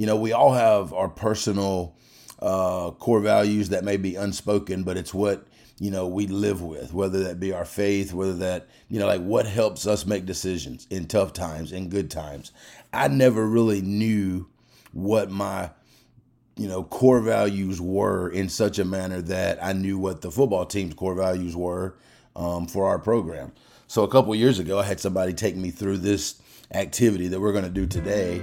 you know, we all have our personal uh, core values that may be unspoken, but it's what you know we live with whether that be our faith whether that you know like what helps us make decisions in tough times in good times. I never really knew what my you know core values were in such a manner that i knew what the football team's core values were um, for our program. So a couple years ago i had somebody take me through this activity that we're going to do today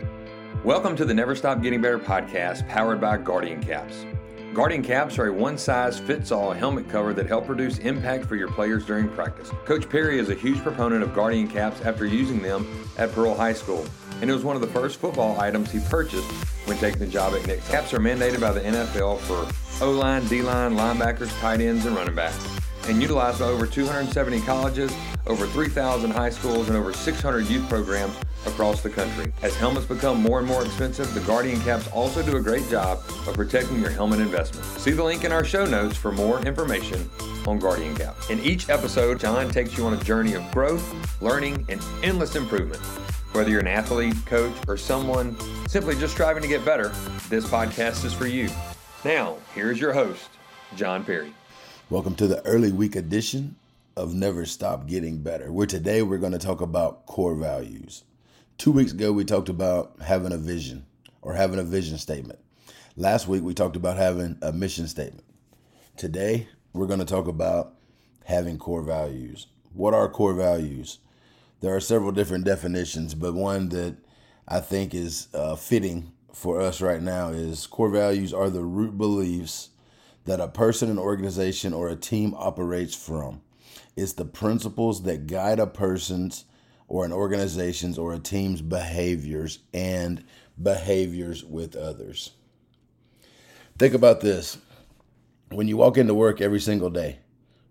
welcome to the never stop getting better podcast powered by guardian caps Guardian caps are a one size fits all helmet cover that help reduce impact for your players during practice. Coach Perry is a huge proponent of Guardian caps after using them at Pearl High School, and it was one of the first football items he purchased when taking the job at Nixa. Caps are mandated by the NFL for O line, D line, linebackers, tight ends, and running backs, and utilized by over 270 colleges, over 3,000 high schools, and over 600 youth programs across the country. As helmets become more and more expensive, the Guardian caps also do a great job of protecting your helmet investment. See the link in our show notes for more information on Guardian caps. In each episode, John takes you on a journey of growth, learning, and endless improvement. Whether you're an athlete, coach, or someone simply just striving to get better, this podcast is for you. Now, here's your host, John Perry. Welcome to the early week edition of Never Stop Getting Better, where today we're going to talk about core values. Two weeks ago, we talked about having a vision or having a vision statement. Last week, we talked about having a mission statement. Today, we're going to talk about having core values. What are core values? There are several different definitions, but one that I think is uh, fitting for us right now is core values are the root beliefs that a person, an organization, or a team operates from. It's the principles that guide a person's or an organization's or a team's behaviors and behaviors with others. Think about this. When you walk into work every single day,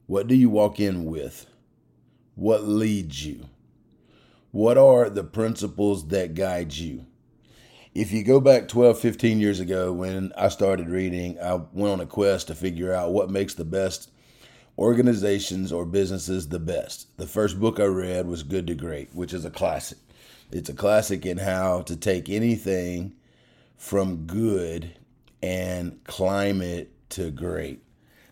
what do you walk in with? What leads you? What are the principles that guide you? If you go back 12, 15 years ago when I started reading, I went on a quest to figure out what makes the best organizations or businesses the best. The first book I read was Good to Great, which is a classic. It's a classic in how to take anything from good and climb it to great.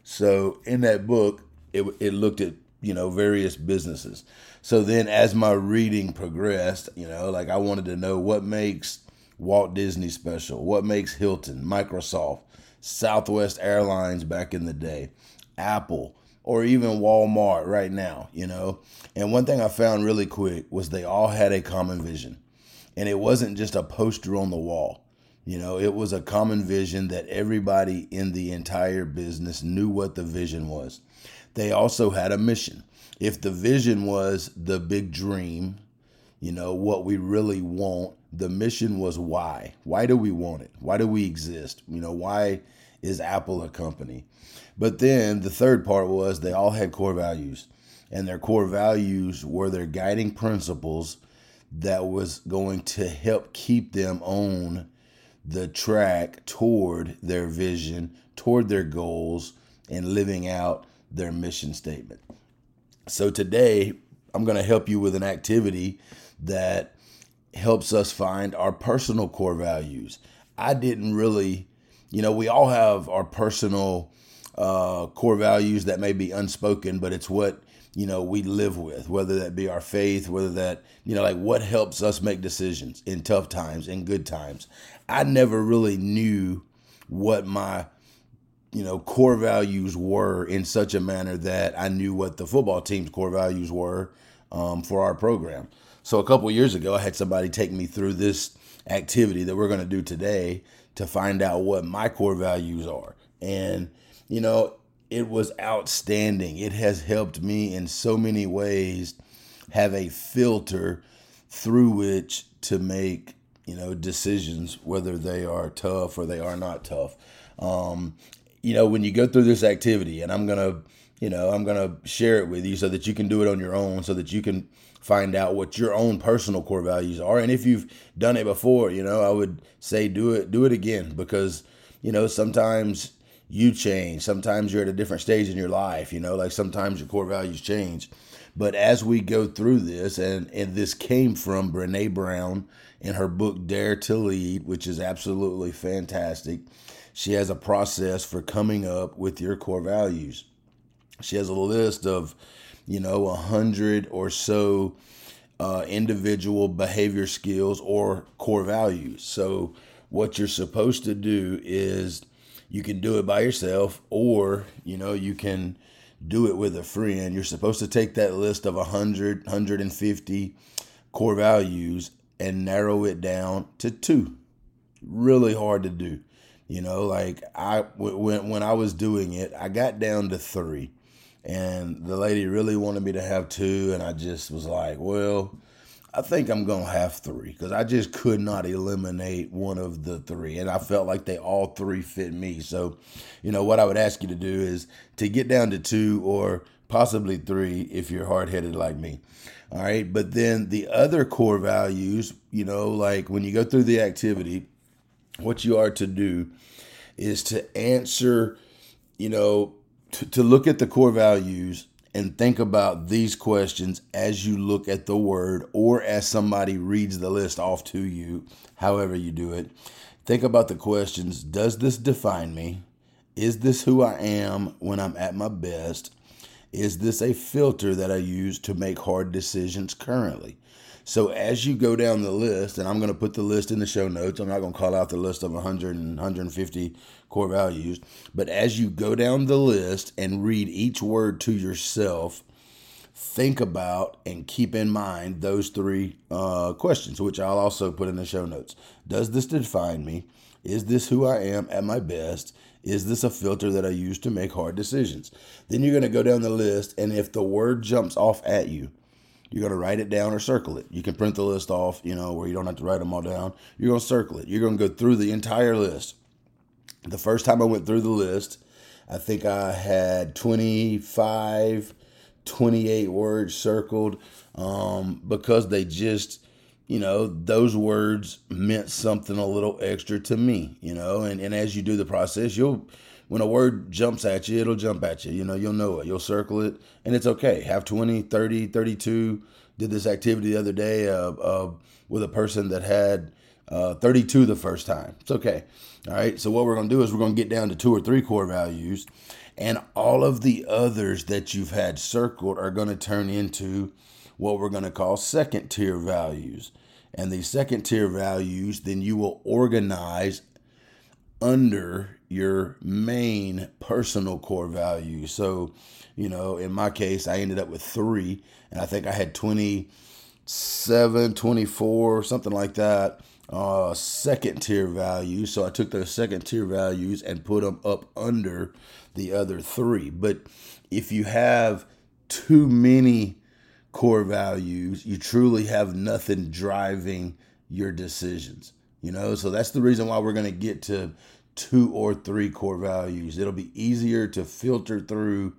So in that book, it, it looked at you know various businesses. So then, as my reading progressed, you know, like I wanted to know what makes Walt Disney special, what makes Hilton, Microsoft, Southwest Airlines back in the day, Apple, or even Walmart right now, you know. And one thing I found really quick was they all had a common vision. And it wasn't just a poster on the wall. You know, it was a common vision that everybody in the entire business knew what the vision was. They also had a mission. If the vision was the big dream, you know, what we really want, the mission was why. Why do we want it? Why do we exist? You know, why is Apple a company? But then the third part was they all had core values, and their core values were their guiding principles that was going to help keep them on the track toward their vision, toward their goals, and living out their mission statement. So today, I'm going to help you with an activity that helps us find our personal core values. I didn't really, you know, we all have our personal uh, core values that may be unspoken, but it's what you know we live with whether that be our faith whether that you know like what helps us make decisions in tough times in good times i never really knew what my you know core values were in such a manner that i knew what the football team's core values were um, for our program so a couple years ago i had somebody take me through this activity that we're going to do today to find out what my core values are and you know, it was outstanding. It has helped me in so many ways have a filter through which to make, you know, decisions, whether they are tough or they are not tough. Um, you know, when you go through this activity, and I'm going to, you know, I'm going to share it with you so that you can do it on your own, so that you can find out what your own personal core values are. And if you've done it before, you know, I would say do it, do it again because, you know, sometimes you change. Sometimes you're at a different stage in your life, you know, like sometimes your core values change. But as we go through this, and, and this came from Brene Brown in her book Dare to Lead, which is absolutely fantastic. She has a process for coming up with your core values. She has a list of, you know, a hundred or so uh, individual behavior skills or core values. So, what you're supposed to do is you can do it by yourself, or you know, you can do it with a friend. You're supposed to take that list of 100, 150 core values and narrow it down to two. Really hard to do. You know, like I when when I was doing it, I got down to 3 and the lady really wanted me to have two and I just was like, well, I think I'm to have three because I just could not eliminate one of the three. And I felt like they all three fit me. So, you know, what I would ask you to do is to get down to two or possibly three if you're hard headed like me. All right. But then the other core values, you know, like when you go through the activity, what you are to do is to answer, you know, to, to look at the core values and think about these questions as you look at the word or as somebody reads the list off to you, however you do it. Think about the questions Does this define me? Is this who I am when I'm at my best? Is this a filter that I use to make hard decisions currently? So as you go down the list, and I'm going to put the list in the show notes, I'm not going to call out the list of 100 and 150 core values, but as you go down the list and read each word to yourself, think about and keep in mind those three uh, questions, which I'll also put in the show notes. Does this define me? Is this who I am at my best? Is this a filter that I use to make hard decisions? Then you're going to go down the list, and if the word jumps off at you, you're going to write it down or circle it. You can print the list off, you know, where you don't have to write them all down. You're going to circle it. You're going to go through the entire list. The first time I went through the list, I think I had 25, 28 words circled um, because they just, you know, those words meant something a little extra to me, you know. And, and as you do the process, you'll when a word jumps at you, it'll jump at you. You know, you'll know it. You'll circle it, and it's okay. Have 20, 30, 32. Did this activity the other day uh, uh, with a person that had uh, 32 the first time. It's okay. All right. So, what we're going to do is we're going to get down to two or three core values, and all of the others that you've had circled are going to turn into what we're going to call second tier values. And these second tier values, then you will organize under your main personal core values. So, you know, in my case, I ended up with three, and I think I had 27, 24, something like that, uh, second tier values. So I took those second tier values and put them up under the other three. But if you have too many core values, you truly have nothing driving your decisions. You know, so that's the reason why we're going to get to two or three core values. It'll be easier to filter through,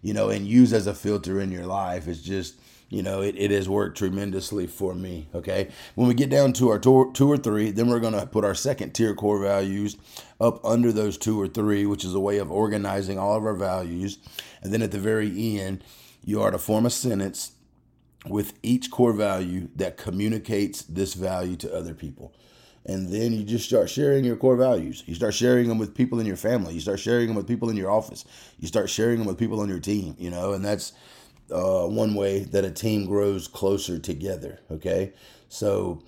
you know, and use as a filter in your life. It's just, you know, it, it has worked tremendously for me. Okay. When we get down to our two, two or three, then we're going to put our second tier core values up under those two or three, which is a way of organizing all of our values. And then at the very end, you are to form a sentence with each core value that communicates this value to other people and then you just start sharing your core values. You start sharing them with people in your family. You start sharing them with people in your office. You start sharing them with people on your team. You know, and that's uh, one way that a team grows closer together. Okay, so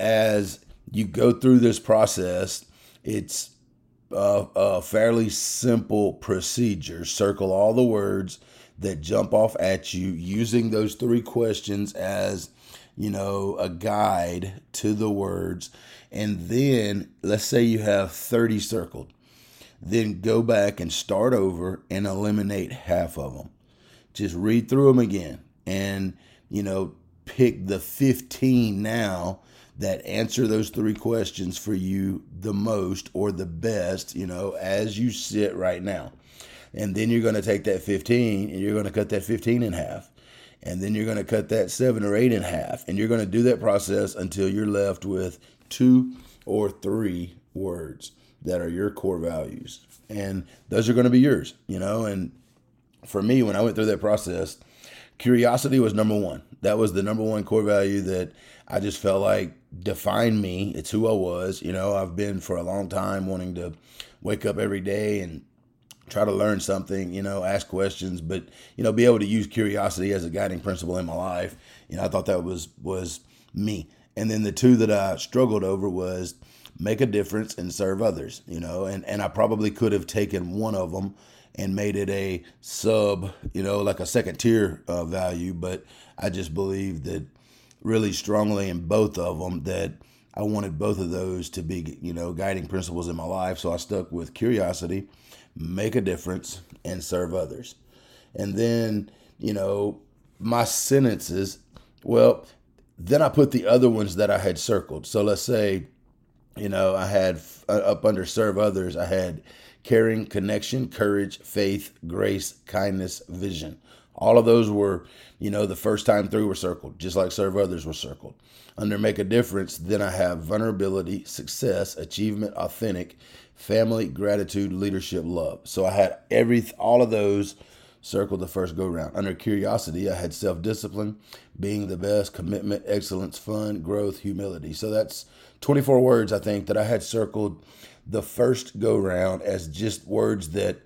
as you go through this process, it's a, a fairly simple procedure. Circle all the words that jump off at you using those three questions as you know a guide to the words. And then let's say you have 30 circled then go back and start over and eliminate half of them. Just read through them again and you know pick the 15 now that answer those three questions for you the most or the best you know as you sit right now. And then you're going to take that 15 and you're going to cut that 15 in half and then you're going to cut that seven or eight in half and you're going to do that process until you're left with two or three words that are your core values. And those are going to be yours, you know. And for me, when I went through that process, curiosity was number one. That was the number one core value that I just felt like defined me. It's who I was. You know, I've been for a long time wanting to wake up every day and try to learn something, you know, ask questions, but you know, be able to use curiosity as a guiding principle in my life. You know, I thought that was was me. And then the two that I struggled over was make a difference and serve others, you know, and and I probably could have taken one of them and made it a sub, you know, like a second tier uh, value, but I just believe that really strongly in both of them that I wanted both of those to be, you know, guiding principles in my life. So I stuck with curiosity, make a difference, and serve others. And then, you know, my sentences, well, then I put the other ones that I had circled. So let's say, you know, I had uh, up under serve others, I had caring, connection, courage, faith, grace, kindness, vision. All of those were, you know, the first time through were circled, just like serve others were circled. Under make a difference, then I have vulnerability, success, achievement, authentic, family, gratitude, leadership, love. So I had every all of those circled the first go round. Under curiosity, I had self discipline, being the best, commitment, excellence, fun, growth, humility. So that's 24 words I think that I had circled the first go round as just words that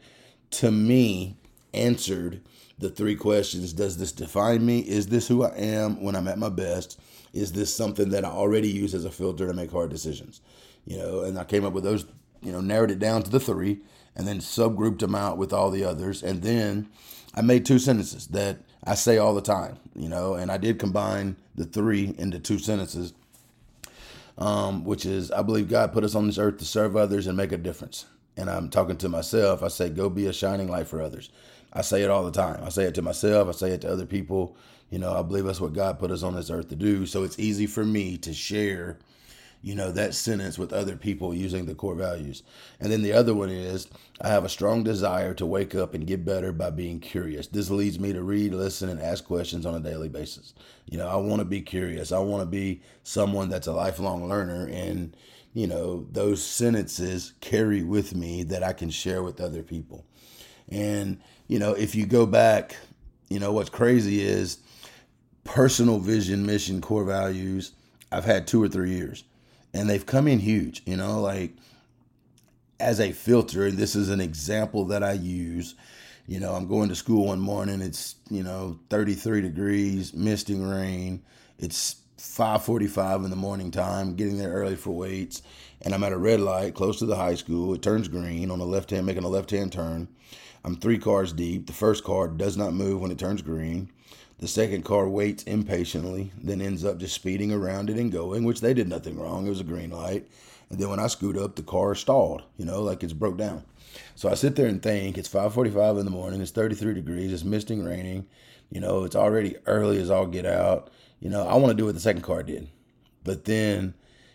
to me answered the three questions Does this define me? Is this who I am when I'm at my best? Is this something that I already use as a filter to make hard decisions? You know, and I came up with those, you know, narrowed it down to the three and then subgrouped them out with all the others. And then I made two sentences that I say all the time, you know, and I did combine the three into two sentences, um, which is I believe God put us on this earth to serve others and make a difference. And I'm talking to myself. I say, go be a shining light for others. I say it all the time. I say it to myself. I say it to other people. You know, I believe that's what God put us on this earth to do. So it's easy for me to share, you know, that sentence with other people using the core values. And then the other one is I have a strong desire to wake up and get better by being curious. This leads me to read, listen, and ask questions on a daily basis. You know, I want to be curious. I want to be someone that's a lifelong learner. And, you know, those sentences carry with me that I can share with other people. And, you know, if you go back, you know, what's crazy is personal vision, mission, core values. I've had two or three years and they've come in huge, you know, like as a filter. And this is an example that I use. You know, I'm going to school one morning. It's, you know, 33 degrees, misting rain. It's 5:45 in the morning time, getting there early for weights, and I'm at a red light close to the high school. It turns green on the left hand, making a left hand turn. I'm three cars deep. The first car does not move when it turns green. The second car waits impatiently, then ends up just speeding around it and going, which they did nothing wrong. It was a green light. And then when I scoot up, the car stalled, you know, like it's broke down. So I sit there and think it's 5:45 in the morning. It's 33 degrees. It's misting, raining. You know, it's already early as all get out. You know, I want to do what the second car did, but then,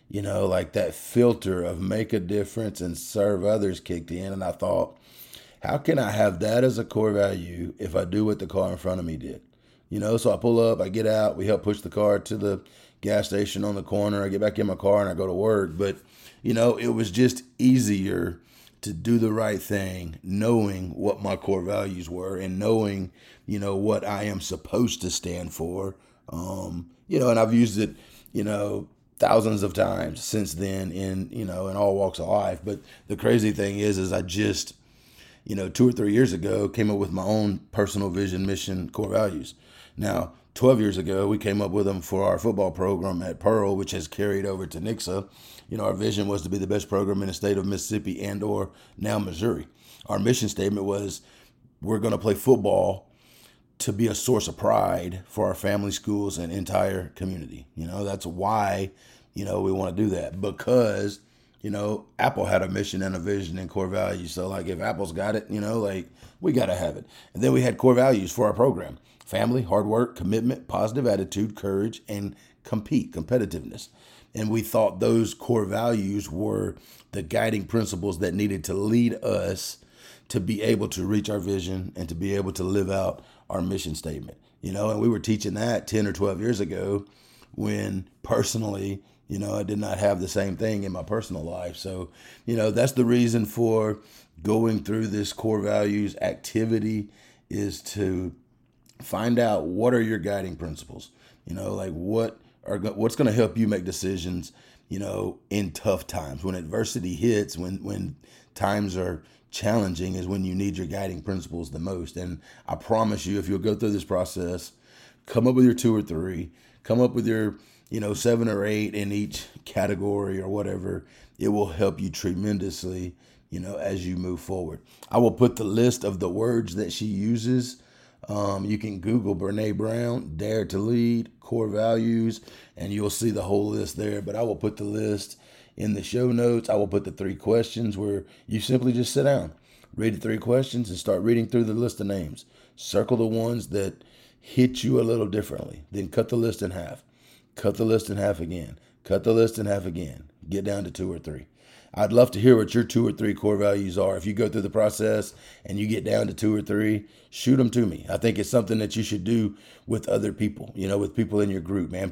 you know, like that filter of make a difference and serve others kicked in, and I thought, how can I have that as a core value if I do what the car in front of me did? You know, so I pull up, I get out, we help push the car to the gas station on the corner. I get back in my car and I go to work. But, you know, it was just easier to do the right thing, knowing what my core values were and knowing, you know, what I am supposed to stand for. Um, you know, and I've used it, you know, thousands of times since then in, you know, in all walks of life. But the crazy thing is, is I just, you know, two or three years ago, came up with my own personal vision, mission, core values. Now, 12 years ago, we came up with them for our football program at Pearl, which has carried over to Nixa. You know, our vision was to be the best program in the state of Mississippi and or now Missouri. Our mission statement was we're going to play football to be a source of pride for our family, schools, and entire community. You know, that's why, you know, we want to do that because – you know, Apple had a mission and a vision and core values. So, like, if Apple's got it, you know, like, we got to have it. And then we had core values for our program family, hard work, commitment, positive attitude, courage, and compete, competitiveness. And we thought those core values were the guiding principles that needed to lead us to be able to reach our vision and to be able to live out our mission statement. You know, and we were teaching that 10 or 12 years ago when personally, you know, I did not have the same thing in my personal life. So, you know, that's the reason for going through this core values activity is to find out what are your guiding principles. You know, like what are what's going to help you make decisions, you know, in tough times when adversity hits, when when times are challenging is when you need your guiding principles the most. And I promise you, if you'll go through this process, come up with your two or three, come up with your, you know, seven or eight in each category or whatever, it will help you tremendously, you know, as you move forward. I will put the list of the words that she uses. Um, you can Google Brene Brown, Dare to Lead, Core Values, and you'll see the whole list there. But I will put the list in the show notes. I will put the three questions where you simply just sit down, read the three questions, and start reading through the list of names. Circle the ones that hit you a little differently. Then cut the list in half. Cut the list in half again. Cut the list in half again. Get down to two or three. I'd love to hear what your two or three core values are. If you go through the process and you get down to two or three, shoot them to me. I think it's something that you should do with other people, you know, with people in your group, man.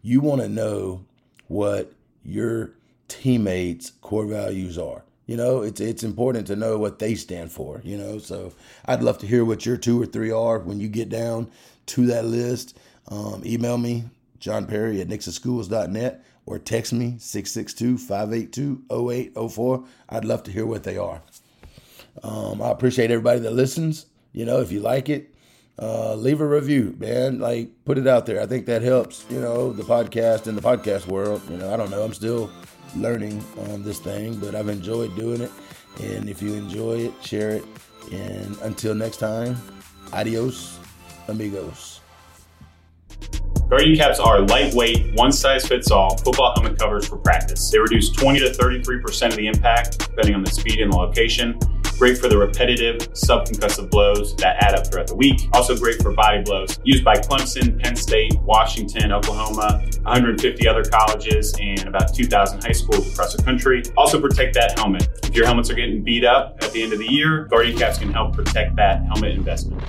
You want to know what your teammates' core values are. You know, it's it's important to know what they stand for. You know, so I'd love to hear what your two or three are when you get down to that list. Um, email me, John Perry at nixaschools.net or text me 662-582-0804. I'd love to hear what they are. Um, I appreciate everybody that listens. You know, if you like it, uh, leave a review, man. Like, put it out there. I think that helps, you know, the podcast and the podcast world. You know, I don't know. I'm still learning on this thing, but I've enjoyed doing it. And if you enjoy it, share it. And until next time, adios, amigos. Guardian caps are lightweight, one size fits all football helmet covers for practice. They reduce 20 to 33% of the impact, depending on the speed and the location. Great for the repetitive subconcussive blows that add up throughout the week. Also great for body blows. Used by Clemson, Penn State, Washington, Oklahoma, 150 other colleges, and about 2,000 high schools across the country. Also protect that helmet. If your helmets are getting beat up at the end of the year, Guardian caps can help protect that helmet investment.